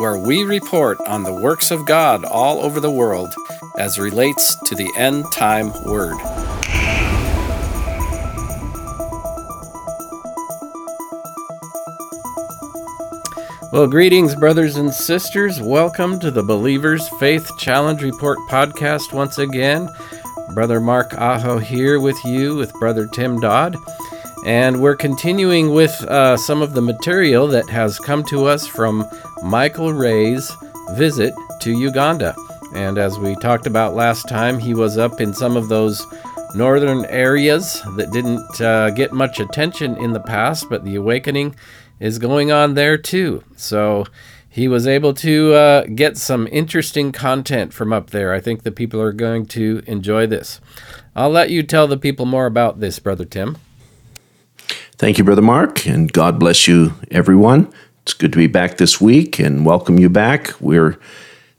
where we report on the works of God all over the world as relates to the end time word. Well, greetings, brothers and sisters. Welcome to the Believers Faith Challenge Report podcast once again. Brother Mark Aho here with you, with Brother Tim Dodd. And we're continuing with uh, some of the material that has come to us from Michael Ray's visit to Uganda. And as we talked about last time, he was up in some of those northern areas that didn't uh, get much attention in the past, but the awakening is going on there too. So he was able to uh, get some interesting content from up there. I think the people are going to enjoy this. I'll let you tell the people more about this, Brother Tim. Thank you, Brother Mark, and God bless you, everyone. It's good to be back this week and welcome you back. We're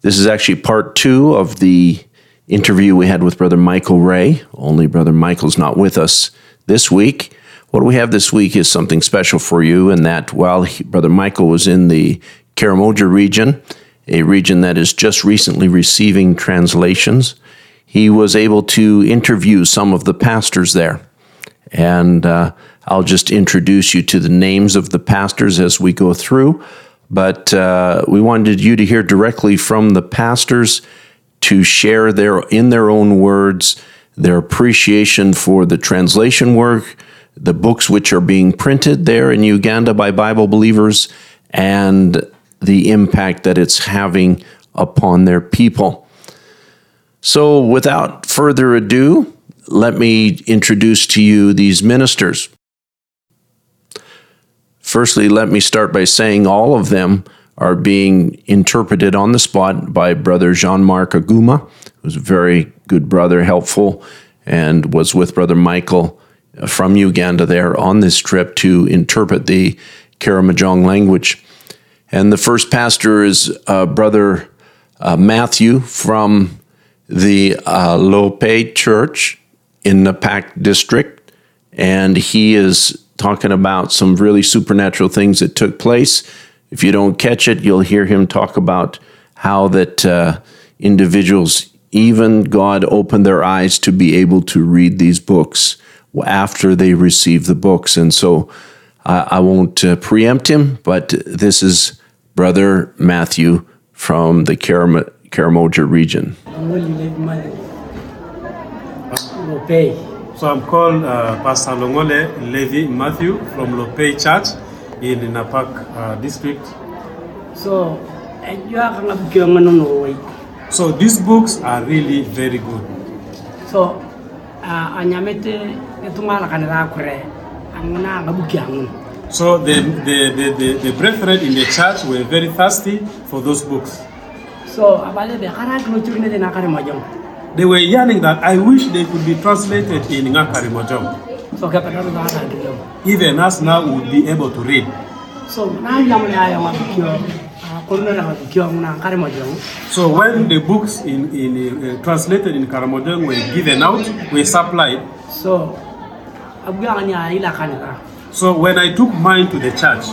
this is actually part two of the interview we had with Brother Michael Ray. Only Brother Michael's not with us this week. What we have this week is something special for you, in that while he, Brother Michael was in the Karamoja region, a region that is just recently receiving translations, he was able to interview some of the pastors there. And uh, I'll just introduce you to the names of the pastors as we go through. But uh, we wanted you to hear directly from the pastors to share their, in their own words, their appreciation for the translation work the books which are being printed there in Uganda by Bible believers and the impact that it's having upon their people. So, without further ado, let me introduce to you these ministers. Firstly, let me start by saying all of them are being interpreted on the spot by Brother Jean Marc Aguma, who's a very good brother, helpful, and was with Brother Michael from Uganda there on this trip to interpret the Karamojong language. And the first pastor is uh, Brother uh, Matthew from the uh, Lope Church in the Pak district. And he is talking about some really supernatural things that took place. If you don't catch it, you'll hear him talk about how that uh, individuals, even God, opened their eyes to be able to read these books after they receive the books. And so I won't uh, preempt him, but this is Brother Matthew from the Karam- Karamoja region. So I'm called uh, Pastor Longole Levi Matthew from Lope Church in Napak uh, district. So, so So these books are really very good. uh, anyamete etungala kanira kure anguna ngabuki angun So the, the, the, the, the brethren in the church were very thirsty for those books. so abale be kara kilo chukine de nakare majong They were yearning that I wish they could be translated in Ngakari Mojong. so ke pataru da ta kilo Even us now would be able to read. so na yamule ayo ngabukio kuruna na ngabukio nguna kare majong So when the books in, in uh, translated in Karamojong were given out, were supplied. so abuya ngani ila kanira So when I took mine to the church,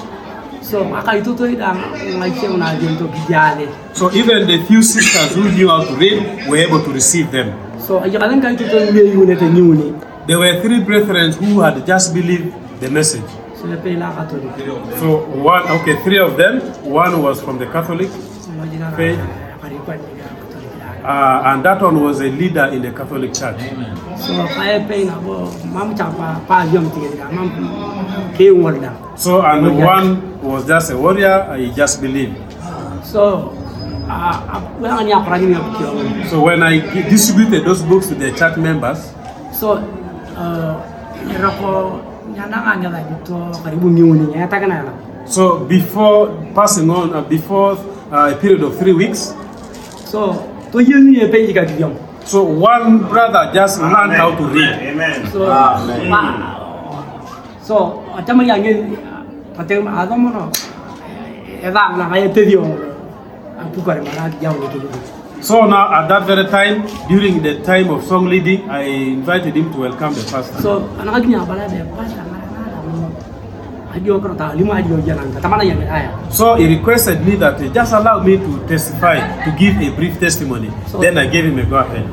so aka ituto ida ngaiche una jento kijale so even the few sisters who knew how to read were able to receive them. so ajikalan kai tuto nge yune te nyuni There were three brethren who had just believed the message. so le pe la katoli So one, okay, three of them. One was from the Catholic, majina Pe- kari kwa ni katoli uh, and that one was a leader in the Catholic Church. so kaya pe na bo mam chapa pa yom tiga mam ke ngolda So and one was just a warrior. He just believed. so uh, ni akora ni mkio So when I distributed those books to the church members, so uh rako nyana nga nyala dito karibu miuni ya takana na so before passing on, uh, before uh, a period of three weeks. so to yin ni pe ka diom So one brother just learned how to read. so ma so atama yang ni patem adam no e da na ga te diom apu kare ma ga ni ke So now at that very time, during the time of song leading, I invited him to welcome the pastor. so ana So he requested me that he just allow me to testify, to give a brief testimony. So- then I gave him a go ahead.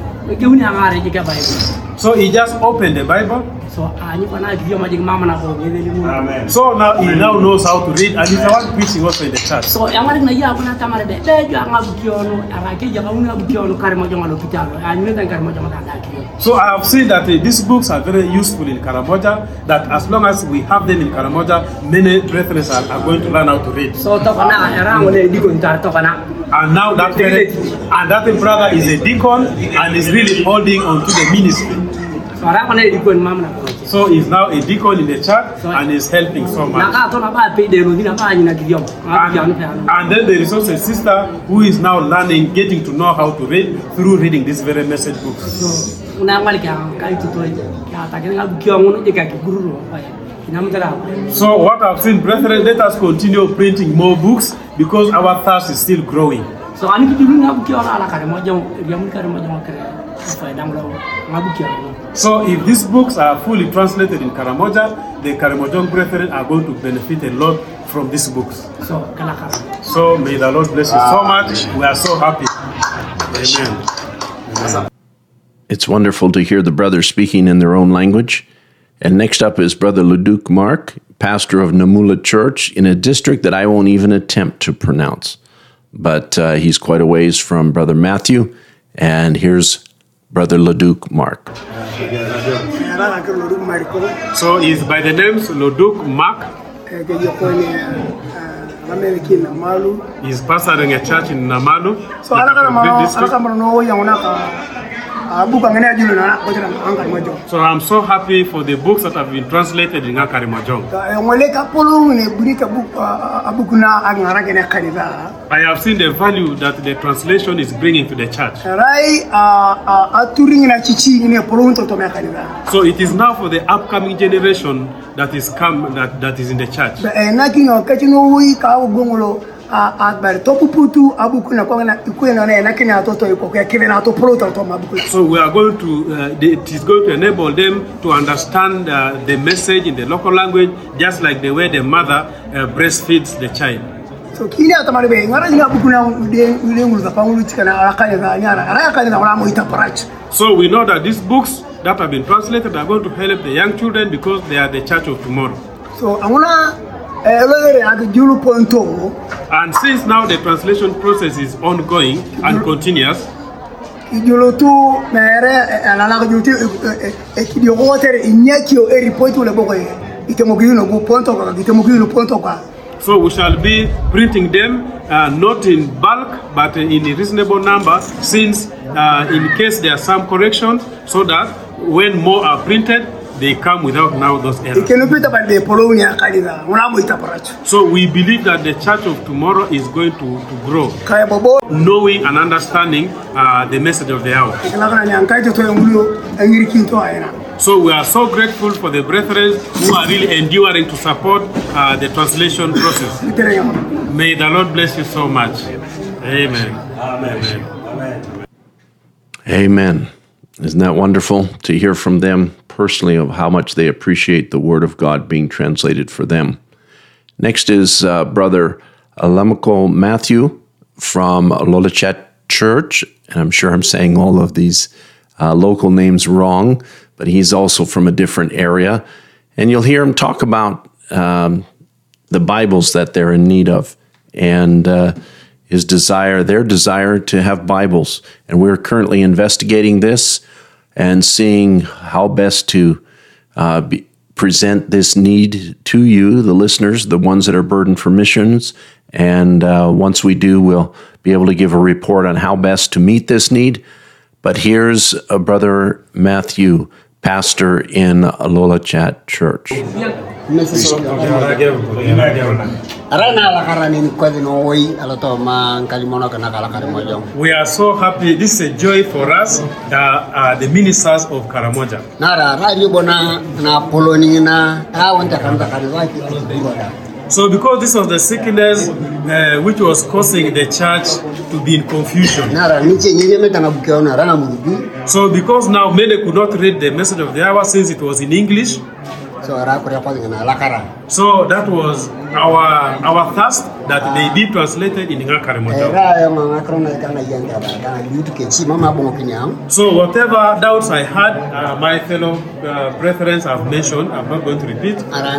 Ke uni ngare ke ka bai So he just opened the Bible. so ani pa na diom ma jing mama na ko ni ni mo So now he now knows how to read, and he's the one preaching also in the church. so yang ada na ya kuna tamare be be jo anga bukiono ara ke ja una bukiono kare mo jonga lo kitalo ani ne tan kare mo jonga da ki So I have seen that uh, these books are very useful in Karamoja. That as long as we have them in Karamoja, many brethren are, are going to learn how to read. so to kana era ngole di ko ntar to kana And now that very, and that brother is a deacon and is really holding on to the ministry. So ara kana di ko mam na ko So he's now a deacon in the church and is helping so much. ka to na ba pe de no dina ba ni na diom. Nga And, bukiono pe ano. and then there is also a sister who is now learning, getting to know how to read through reading this very message book. so una ngale ka ka itu to ya ta ke nga bukiono no de ka ki guru ro pa ina mutara So what I've seen, brethren, let us continue printing more books because our thirst is still growing. so ani ki dulu nga bukiono ala kare mo jom ya mun kare mo jom kare fa dam lo nga bukiono So if these books are fully translated in Karamoja, the Karamojong brethren are going to benefit a lot from these books. so So may the Lord bless you so much. We are so happy. Amen. It's wonderful to hear the brothers speaking in their own language. And next up is Brother Leduc Mark, pastor of Namalu Church in a district that I won't even attempt to pronounce. But uh, he's quite a ways from Brother Matthew. And here's Brother Leduc Mark. Era que lo dum mariko So he's by the names Loduk Mark. ke yo ko ni ramele ki na malu He's pastoring a church in Namalu. so ala kana ma Great ala district. kana no ya una ka abu ka ngene ajulu na ko tira an kan mojo So I'm so happy for the books that have been translated in Akarimojong. ka ah, e eh, ngole ka polo ne buri ka bu abu ah, ah, kuna an ngara gene kanisa I have seen the value that the translation is bringing to the church. rai a a turing na chichi ne polo to to me kanisa So it is now for the upcoming generation that is come that, that is in the church. Eh, ba e na kino ka chino wi ka u gongolo a a bar to puputu abu kuna na ku na na kina to to ko ke na to polo to to So we are going to, uh, it is going to enable them to understand uh, the message in the local language, just like the way the mother uh, breastfeeds the child. so kini atamare be ngara ina abu kuna de de ngulu ka pangulu chikana ala kanisa nyara ala kanisa wala mo So we know that these books that have been translated are going to help the young children because they are the church of tomorrow. so anguna And since now the translation process is ongoing and continuous, so we shall be printing them uh, not in bulk but in a reasonable number since uh, in case there are some corrections so that when more are printed they come without now those errors. ikeno pita ba de polonia kanisa wala mo ita parach So we believe that the church of tomorrow is going to, to grow, knowing and understanding uh, the message of the hour. kala kana nyankai to to ngulo angiri kinto ayana So we are so grateful for the brethren who are really enduring to support uh, the translation process. May the Lord bless you so much. Amen. Amen. Amen. Amen. Isn't that wonderful to hear from them personally of how much they appreciate the Word of God being translated for them? Next is uh, Brother Alamako Matthew from Lolachat Church, and I'm sure I'm saying all of these uh, local names wrong, but he's also from a different area. And you'll hear him talk about um, the Bibles that they're in need of and uh, his desire, their desire to have Bibles. And we're currently investigating this and seeing how best to uh, be, present this need to you, the listeners, the ones that are burdened for missions. And uh, once we do, we'll be able to give a report on how best to meet this need. But here's a brother Matthew, pastor in Lolachat Church. yang Rana alakara ni kwezi no woi alato ma nkali mono kana kala kare mojong. We are so happy. This is a joy for us, uh, uh, the ministers of Karamoja. Nara radio bona na poloni na ta wanta kan ta kare waki ngoda. So, because this was the sickness uh, which was causing the church to be in confusion. Nara niche nyinyi meta na bukeo na rana murubi. So, because now many could not read the message of the hour since it was in English, So ara kure kwa na alakara. so that was our our thirst that they be translated in Ngakaremojo. Era yo mama krona kana yanga ba kana yutu ke chi mama bongo kinyam. So, whatever doubts I had, uh, my fellow uh, brethren have mentioned, I'm not going to repeat. Ara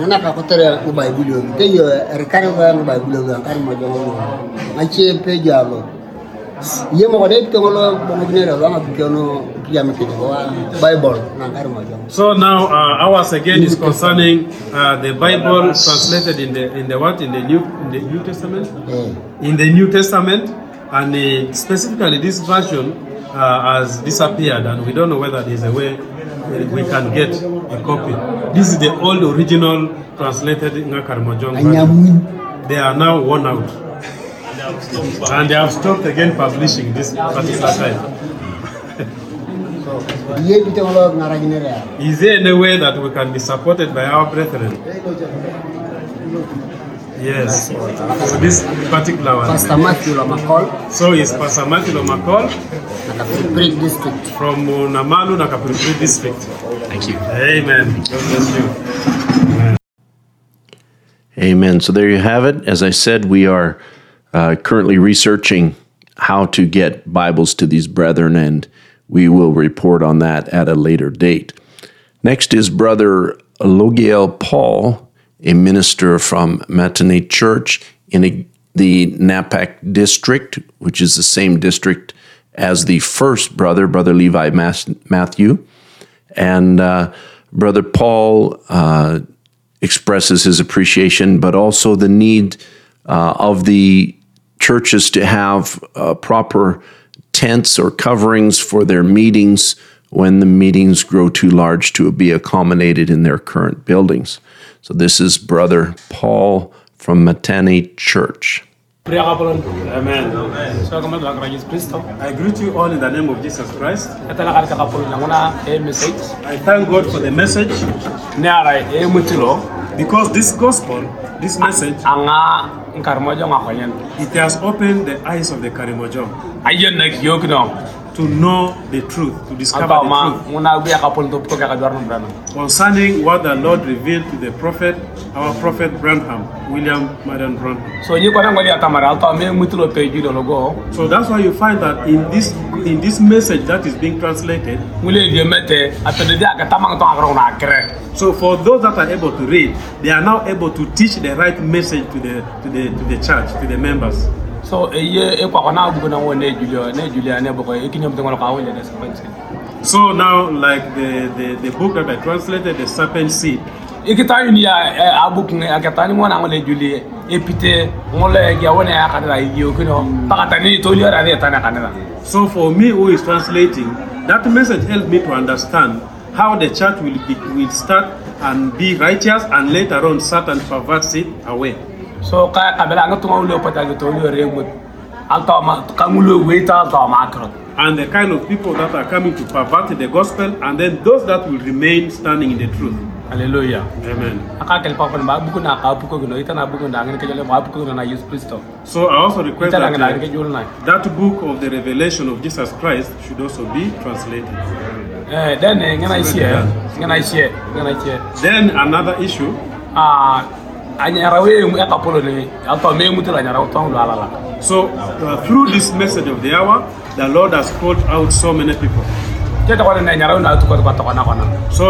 Ye mo kode ke ngolo bongo kinere lo ma bukeo no kiyame ke wa bible na. So now uh, ours again is concerning uh, the Bible translated in the in the what in the New in the New Testament. Eh. in the New Testament, and uh, specifically this version uh, has disappeared, and we don't know whether there's a way uh, we can get a copy. This is the old original translated Ngakarmojong. They are now worn out, and they have stopped again publishing this particular time. Ye bite ngolo ngara kinere ya. Is there any way that we can be supported by our brethren? Yes, so this particular one. Pastor Matthew Lamakol, So it's Pastor Matthew Lomakol Nakapilipili district. from Namalu, Nakapuripuri district. Thank you. Amen. God bless you. Amen. So there you have it. As I said, we are uh, currently researching how to get Bibles to these brethren, and we will report on that at a later date. Next is Brother Logiel Paul, a minister from Matani Church in a, the Napak district, which is the same district as the first brother, Brother Levi Mas- Matthew. And uh, Brother Paul uh, expresses his appreciation, but also the need uh, of the churches to have uh, proper tents or coverings for their meetings when the meetings grow too large to be accommodated in their current buildings. So, this is Brother Paul from Matani Church. Amen. So kama la kara Yesu Kristo. I greet you all in the name of Jesus Christ. Kata la kara kapolo na message. I thank God for the message Ne ara mutilo because this gospel, this ah, message, anga nkarmojo ngakonyen. it has opened the eyes of the Karimojong Ayen nak yokno. To know the truth, to discover the truth ngona biya kapolo to ko ka kadwar no brano. concerning what the Lord revealed to the prophet, our prophet Branham, William Marion Branham. So nyi ko na ngoli atamara alto me mutilo pe judo logo. So that's why you find that in this in this message that is being translated, Ngule die mete apede dia ka tamang to agro na kre. so for those that are able to read, they are now able to teach the right message to the to the to the church, to the members. So eh, e e eh, kwa kona bugo na wone julio ne julia ne boko e eh, kinyom to ka wole. So now, like the, the, the book that I translated, the serpent seed, ikita yuni ya abuk ne akata ni mwana ngole juli epite ngole ya wona ya kadara yo kino pakata ni to liora ne tana kanela So for me who is translating, that message helped me to understand how the church will be, will start and be righteous and later on Satan perverts it away. So ka kabela nga tunga ulo pata ga to liora ngut alta ma kangulo weta alta ma akro And the kind of people that are coming to pervert the gospel and then those that will remain standing in the truth. haleluya Amen. aka kel pa ba buku na ka buku no ita na buku na ngene ke jole ba buku na yesu kristo. So I also request that uh, that book of the revelation of Jesus Christ should also be translated. eh den ngena isie ngena isie ngena isie. Then another issue. Ah anyara we mu aka polo ne alta me mutula nyara to nglo alala So, uh, through this message of the hour, the Lord has called out so many people. So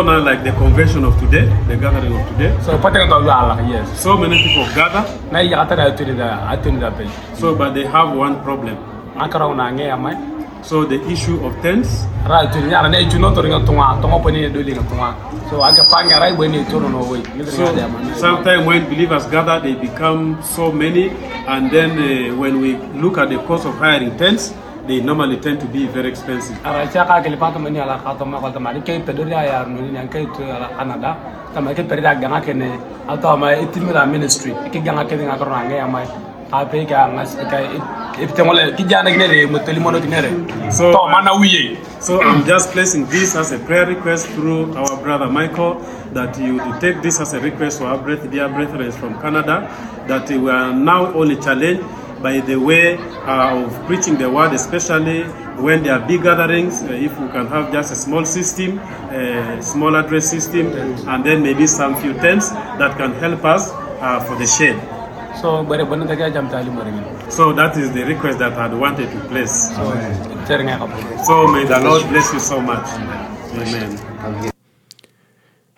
now, like the convention of today, the gathering of today, So pateng kau lu Allah yes. so many people gather. Na iya kata dah ni dah, tu ni dah. So, but they have one problem. Angkara una nge amai. So the issue of tents. Ra tu ni nyara ne juno tu ringa tunga, tunga pani doli nga tunga. So aga panga rai bweni tu no way. So sometimes when believers gather, they become so many, and then uh, when we look at the cost of hiring tents, they normally tend to be very expensive. ara cha ka ke le pato mani ala ka to ma ko to ma ke pedori ya no ni an ke to ala canada ta ma ke perida ganga ke ne ato ma itirmi la ministry ke ganga ke nga ko range ya ma ka pe ka ngas So- wiye So I'm just placing this as a prayer request through our brother Michael that you take this as a request for our breath, dear brethren from Canada that we are now only challenged by the way uh, of preaching the word, especially when there are big gatherings. Uh, if we can have just a small system, a small address system, and then maybe some few tents that can help us uh, for the shade. so bare bonne daga jam tali mo re So that is the request that I wanted to place. so tere nga ka So may the Lord bless you so much. Amen.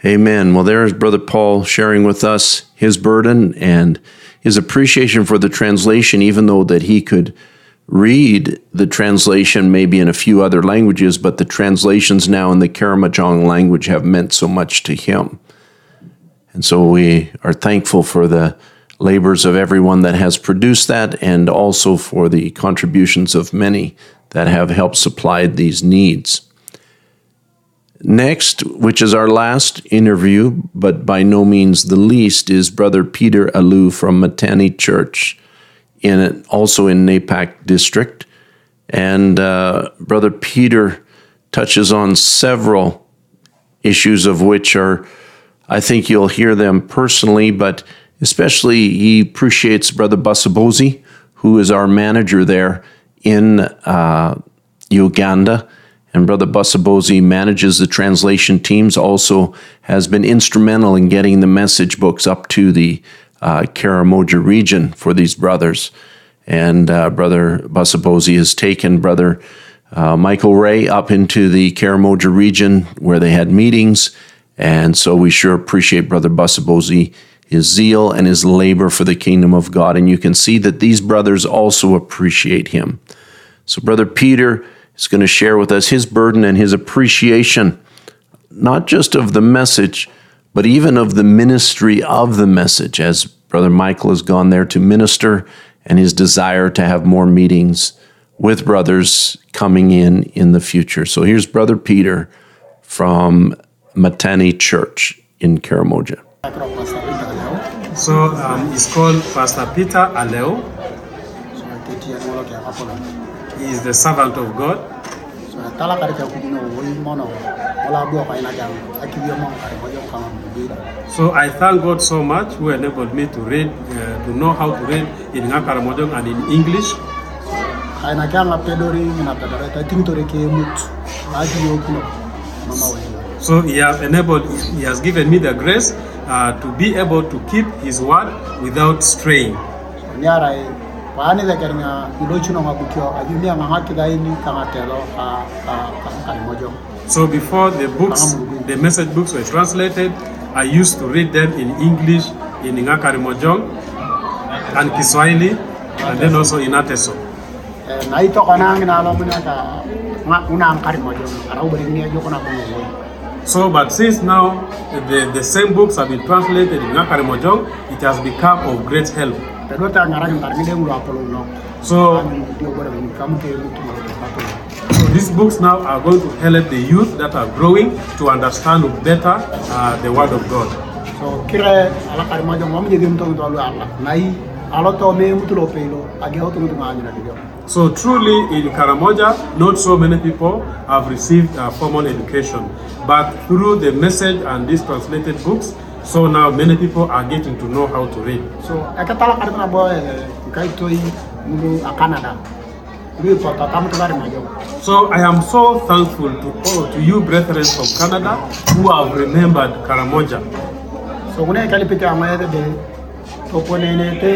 Amen. Well, there is Brother Paul sharing with us his burden and his appreciation for the translation, even though that he could read the translation maybe in a few other languages, but the translations now in the Karamojong language have meant so much to him. And so we are thankful for the labors of everyone that has produced that and also for the contributions of many that have helped supply these needs. Next, which is our last interview, but by no means the least, is Brother Peter Alou from Matani Church, in also in Napak District, and uh, Brother Peter touches on several issues of which are, I think you'll hear them personally, but especially he appreciates Brother Basabozi, who is our manager there in uh, Uganda. And Brother Basabozi manages the translation teams, also has been instrumental in getting the message books up to the uh, Karamoja region for these brothers. And uh, Brother Basabozi has taken Brother uh, Michael Ray up into the Karamoja region where they had meetings. And so we sure appreciate Brother Basabozi, his zeal and his labor for the kingdom of God. And you can see that these brothers also appreciate him. So, Brother Peter is going to share with us his burden and his appreciation, not just of the message, but even of the ministry of the message, as Brother Michael has gone there to minister, and his desire to have more meetings with brothers coming in in the future. So, here's Brother Peter from Matani Church in Karamoja. So um, it's called Pastor Peter Aleo. He is the servant of God. So I thank God so much who enabled me to read, uh, to know how to read in Ngakaramodong and in English. aina kyanga pedori mina pedori ta tintore ke mut aji yokuno mama wewe So he has enabled, he has given me the grace uh, to be able to keep his word without straying. nyara e paani da kernya ilochino ngabukyo ajumia ngangaki daini kanga telo ka ka ka kalimojo So before the books, the message books were translated, I used to read them in English, in Ngakarimojong, and Kiswahili, and then also in Ateso. Eh, na ito kana ngina lo muna ka nga una ang kalimojo ara ubari ni ajo kuna bongo So, but since now the, the same books have been translated in Ngakarimojong, it has become of great help. So, so these books now are going to help the youth that are growing to understand better uh, the Word of God. so So truly in Karamoja, not so many people have received uh, formal education, but through the message and these translated books, so now many people are getting to know how to read. so ekatala karna boy kai toy mulu a canada ri po ta tam to gari majo So I am so thankful to all to you brethren from Canada who have remembered Karamoja. so gune kali pite amaya de de to ko ne ne te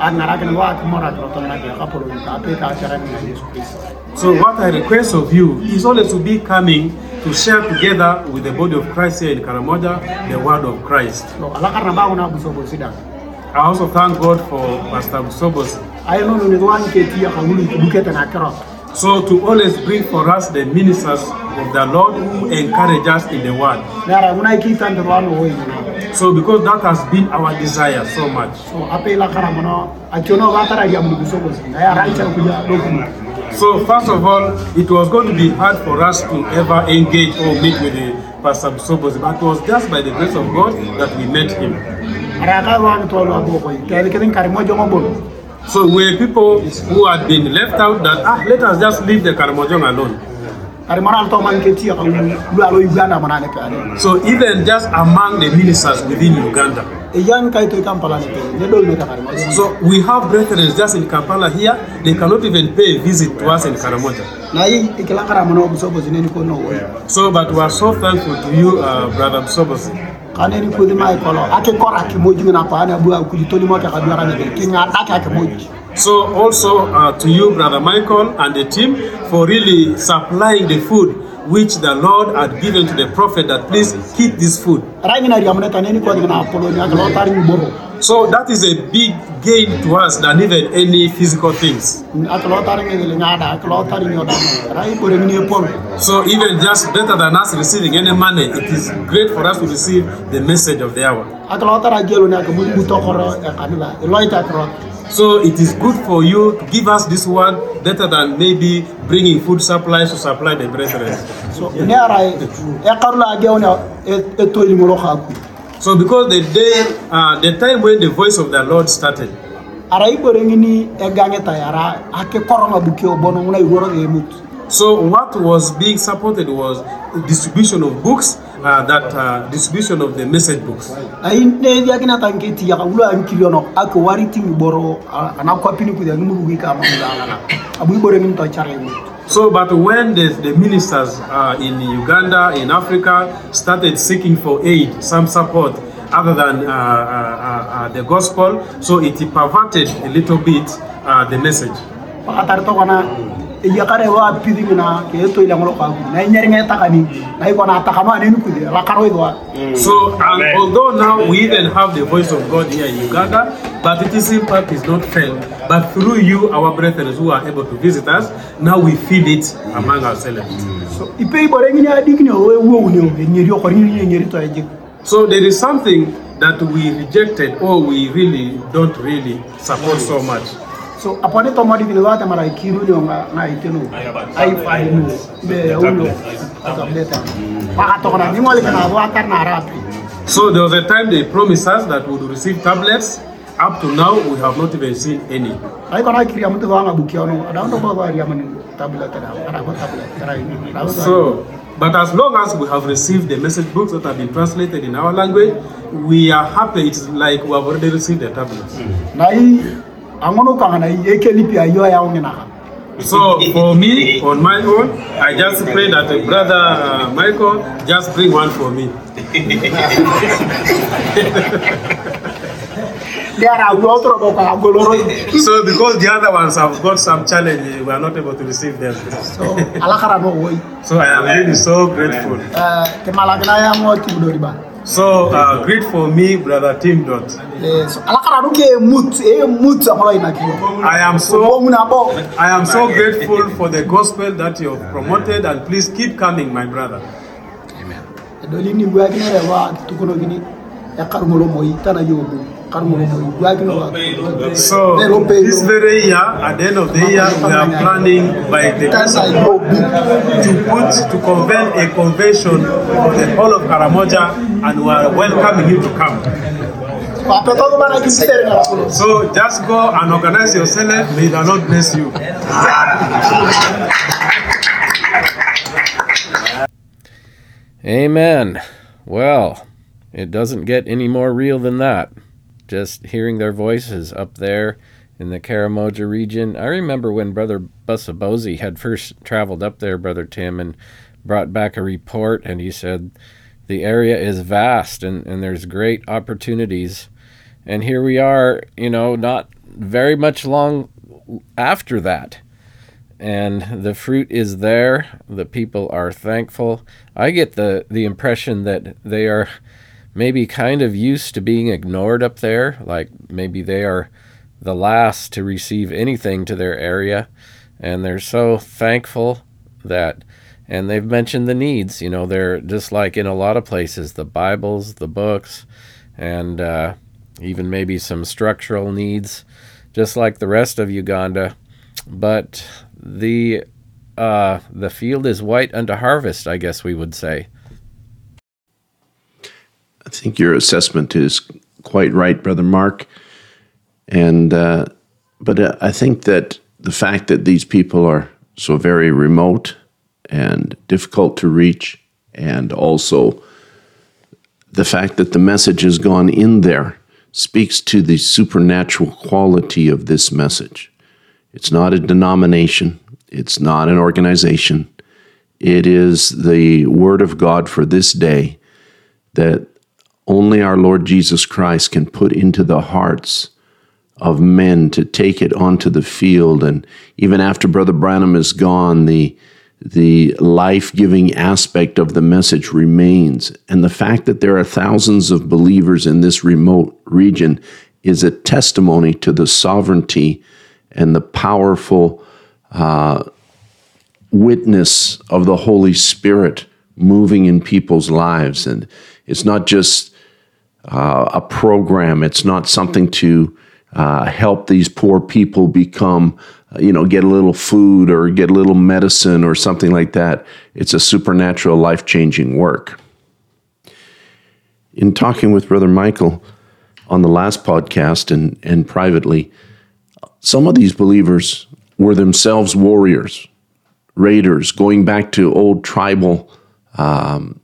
an ngara kan wa to na ke ka polo ka pe ka chara ni So what I request of you is always to be coming to share together with the body of Christ here in Karamoja the word of Christ. so ala karna ba una bu so bo sida I also thank God for Pastor Sobos. ay no no ni wan ke ti ya ka wulu ku ke ta na kero So to always bring for us the ministers of the Lord who encourage us in the word. Ngara una ki tan de wan wo yi no So because that has been our desire so much. so ape la kara mono a chono ba tara ya mu bu so bo sida ya ra cha ku ya do ku So first of all, it was going to be hard for us to ever engage or meet with the Pastor Sobos, but it was just by the grace of God that we met him. ara ka wa to lo abo ko ke ke kari mo jongo bon So we're people who had been left out that ah, let us just leave the Karamojong alone. So even just among the ministers within Uganda. e yan kai to kampala ne pe ne do ne ta kari mo So we have brethren just in Kampala here, they cannot even pay a visit to us in Karamoja. na yi ikila kara mo no so bo ne ko no wo So, but we are so thankful to you, uh, Brother Sobosi. kane ni ko di mai ko lo ake kora ki mo jina pa na bu ku to ni mo ka ka bi ara So, also uh, to you, Brother Michael, and the team for really supplying the food which the Lord had given to the prophet that please keep this food. So, that is a big gain to us than even any physical things. So, even just better than us receiving any money, it is great for us to receive the message of the hour. So it is good for you to give us this word better than maybe bringing food supplies to supply the brethren. so ne ara karu la ge ona to ni mo lo ka ku So because the day, uh, the time when the voice of the Lord started, ara i bore ni gange ta yara ake koro ma bu ke o bono na i woro mut. So what was being supported was distribution of books, uh, that uh, distribution of the message books. ai ya kina ta ya ulo am kilio no aka wari ti mi boro ana ko pini ku da mu gi ka ma da abu i bore to chare So, but when the, the ministers uh, in Uganda, in Africa, started seeking for aid, some support other than uh, uh, uh, uh, the gospel, so it perverted a little bit uh, the message. Pakatar to kana e ya kare wa pidi na ke to ila ngolo kwa na nyari ngai takani na iko na ta kama ne ku la karo idwa So, and although now we even have the voice of God here in Uganda, but its impact is not felt. But through you, our brethren who are able to visit us, now we feel it among ourselves. so ipe ibore bore ni adik o we wo unyo nyeri o kori ni nyeri to ejik So there is something that we rejected or we really don't really support so much. So apone to modi ni wate mara kiru ni nga na iteno ai fa ni be ulo ka beta paka to kana ni ngoli kana wa tar na rapi So there was a time they promised us that we would receive tablets. Up to now, we have not even seen any. ai kona kiri amu to nga buki ono. Ada ndo ba ba ya mani tablet ta ada ko tablet tara ni So, but as long as we have received the message books that have been translated in our language, we are happy. It's like we have already received the tablets. na i angono kanga na i ekeli pia yo ya ngina So for me, on my own, I just pray that uh, brother uh, Michael just bring one for me. otro So because the other ones have got some challenge, we are not able to receive them. so I am really so grateful. eh te malagna ya mo ti do riba So uh, great for me, brother Tim Dodd. so ala kara no ke mut mut amalo ina kiyo I am so I am so grateful for the gospel that you have promoted, and please keep coming, my brother. do So this very year, at the end of the year, we are planning by the to put to convene a convention for the whole of Karamoja, and we are welcoming you to come. So just go and organize yourself. May the Lord bless you. Amen. Well, it doesn't get any more real than that. Just hearing their voices up there in the Karamoja region. I remember when Brother Basabozi had first traveled up there, Brother Tim, and brought back a report, and he said the area is vast and, and there's great opportunities. And here we are, you know, not very much long after that and the fruit is there. The people are thankful. I get the the impression that they are maybe kind of used to being ignored up there, like maybe they are the last to receive anything to their area, and they're so thankful that and they've mentioned the needs, you know, they're just like in a lot of places, the Bibles, the books, and uh, even maybe some structural needs, just like the rest of Uganda but the uh, the field is white unto harvest, I guess we would say. I think your assessment is quite right, Brother Mark. And uh, but uh, I think that the fact that these people are so very remote and difficult to reach, and also the fact that the message has gone in there speaks to the supernatural quality of this message. It's not a denomination, it's not an organization. It is the word of God for this day that only our Lord Jesus Christ can put into the hearts of men to take it onto the field. And even after Brother Branham is gone, the the life giving aspect of the message remains. And the fact that there are thousands of believers in this remote region is a testimony to the sovereignty and the powerful uh, witness of the Holy Spirit moving in people's lives. And it's not just uh, a program, it's not something to uh, help these poor people become, uh, you know, get a little food or get a little medicine or something like that. It's a supernatural, life changing work. In talking with Brother Michael on the last podcast and, and privately, some of these believers were themselves warriors, raiders, going back to old tribal, um,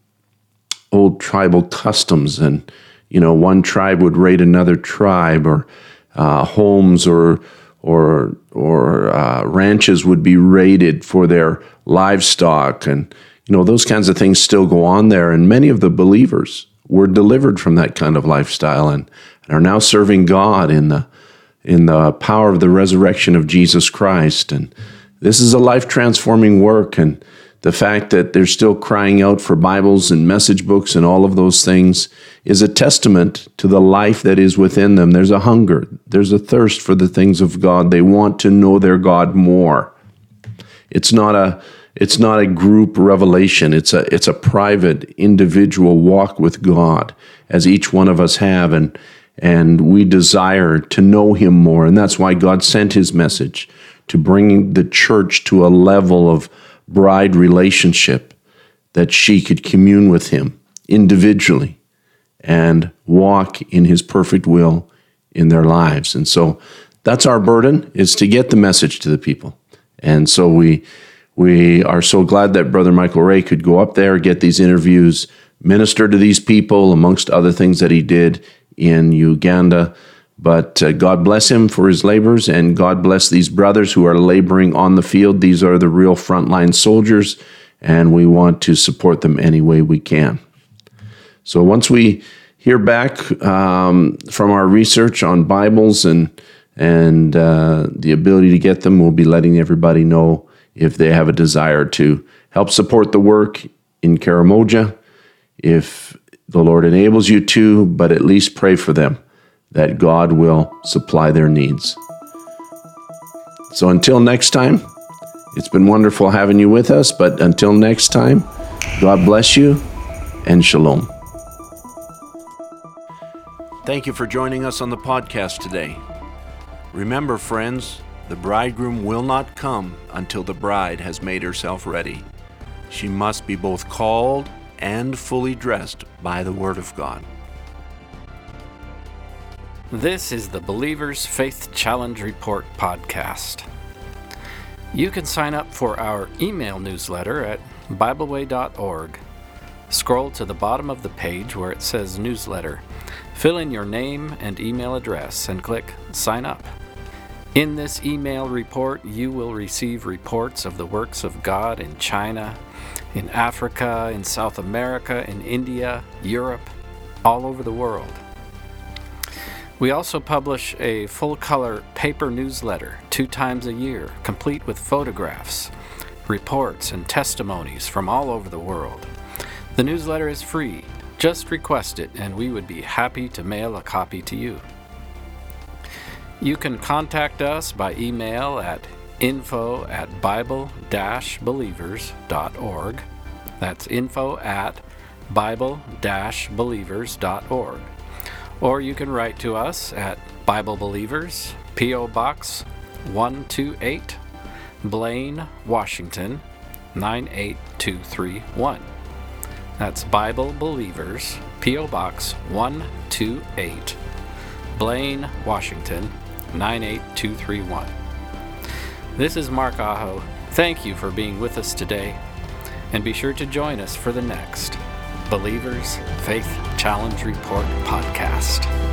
old tribal customs, and you know, one tribe would raid another tribe, or uh, homes or or or uh, ranches would be raided for their livestock, and you know those kinds of things still go on there. And many of the believers were delivered from that kind of lifestyle and, and are now serving God in the in the power of the resurrection of Jesus Christ. And this is a life transforming work. And the fact that they're still crying out for Bibles and message books and all of those things is a testament to the life that is within them. There's a hunger, there's a thirst for the things of God. They want to know their God more. It's not a it's not a group revelation. It's a it's a private individual walk with God as each one of us have and and we desire to know him more and that's why God sent his message to bring the church to a level of bride relationship that she could commune with him individually and walk in his perfect will in their lives. And so that's our burden is to get the message to the people. And so we we are so glad that Brother Michael Ray could go up there, get these interviews, minister to these people, amongst other things that he did in Uganda. But uh, God bless him for his labors, and God bless these brothers who are laboring on the field. These are the real frontline soldiers, and we want to support them any way we can. So once we hear back um, from our research on Bibles and and uh, the ability to get them, we'll be letting everybody know if they have a desire to help support the work in Karamoja. If the Lord enables you to, but at least pray for them that God will supply their needs. So until next time, it's been wonderful having you with us, but until next time, God bless you and shalom. Thank you for joining us on the podcast today. Remember, friends, the bridegroom will not come until the bride has made herself ready. She must be both called and fully dressed by the Word of God. This is the Believer's Faith Challenge Report podcast. You can sign up for our email newsletter at BibleWay.org. Scroll to the bottom of the page where it says Newsletter. Fill in your name and email address and click Sign Up. In this email report, you will receive reports of the works of God in China, in Africa, in South America, in India, Europe, all over the world. We also publish a full color paper newsletter two times a year, complete with photographs, reports, and testimonies from all over the world. The newsletter is free. Just request it, and we would be happy to mail a copy to you. You can contact us by email at info at bible believers.org. That's info at bible believers.org or you can write to us at Bible Believers, P.O. Box 128, Blaine, Washington 98231. That's Bible Believers, P.O. Box 128, Blaine, Washington 98231. This is Mark Aho. Thank you for being with us today, and be sure to join us for the next Believers Faith Challenge Report podcast.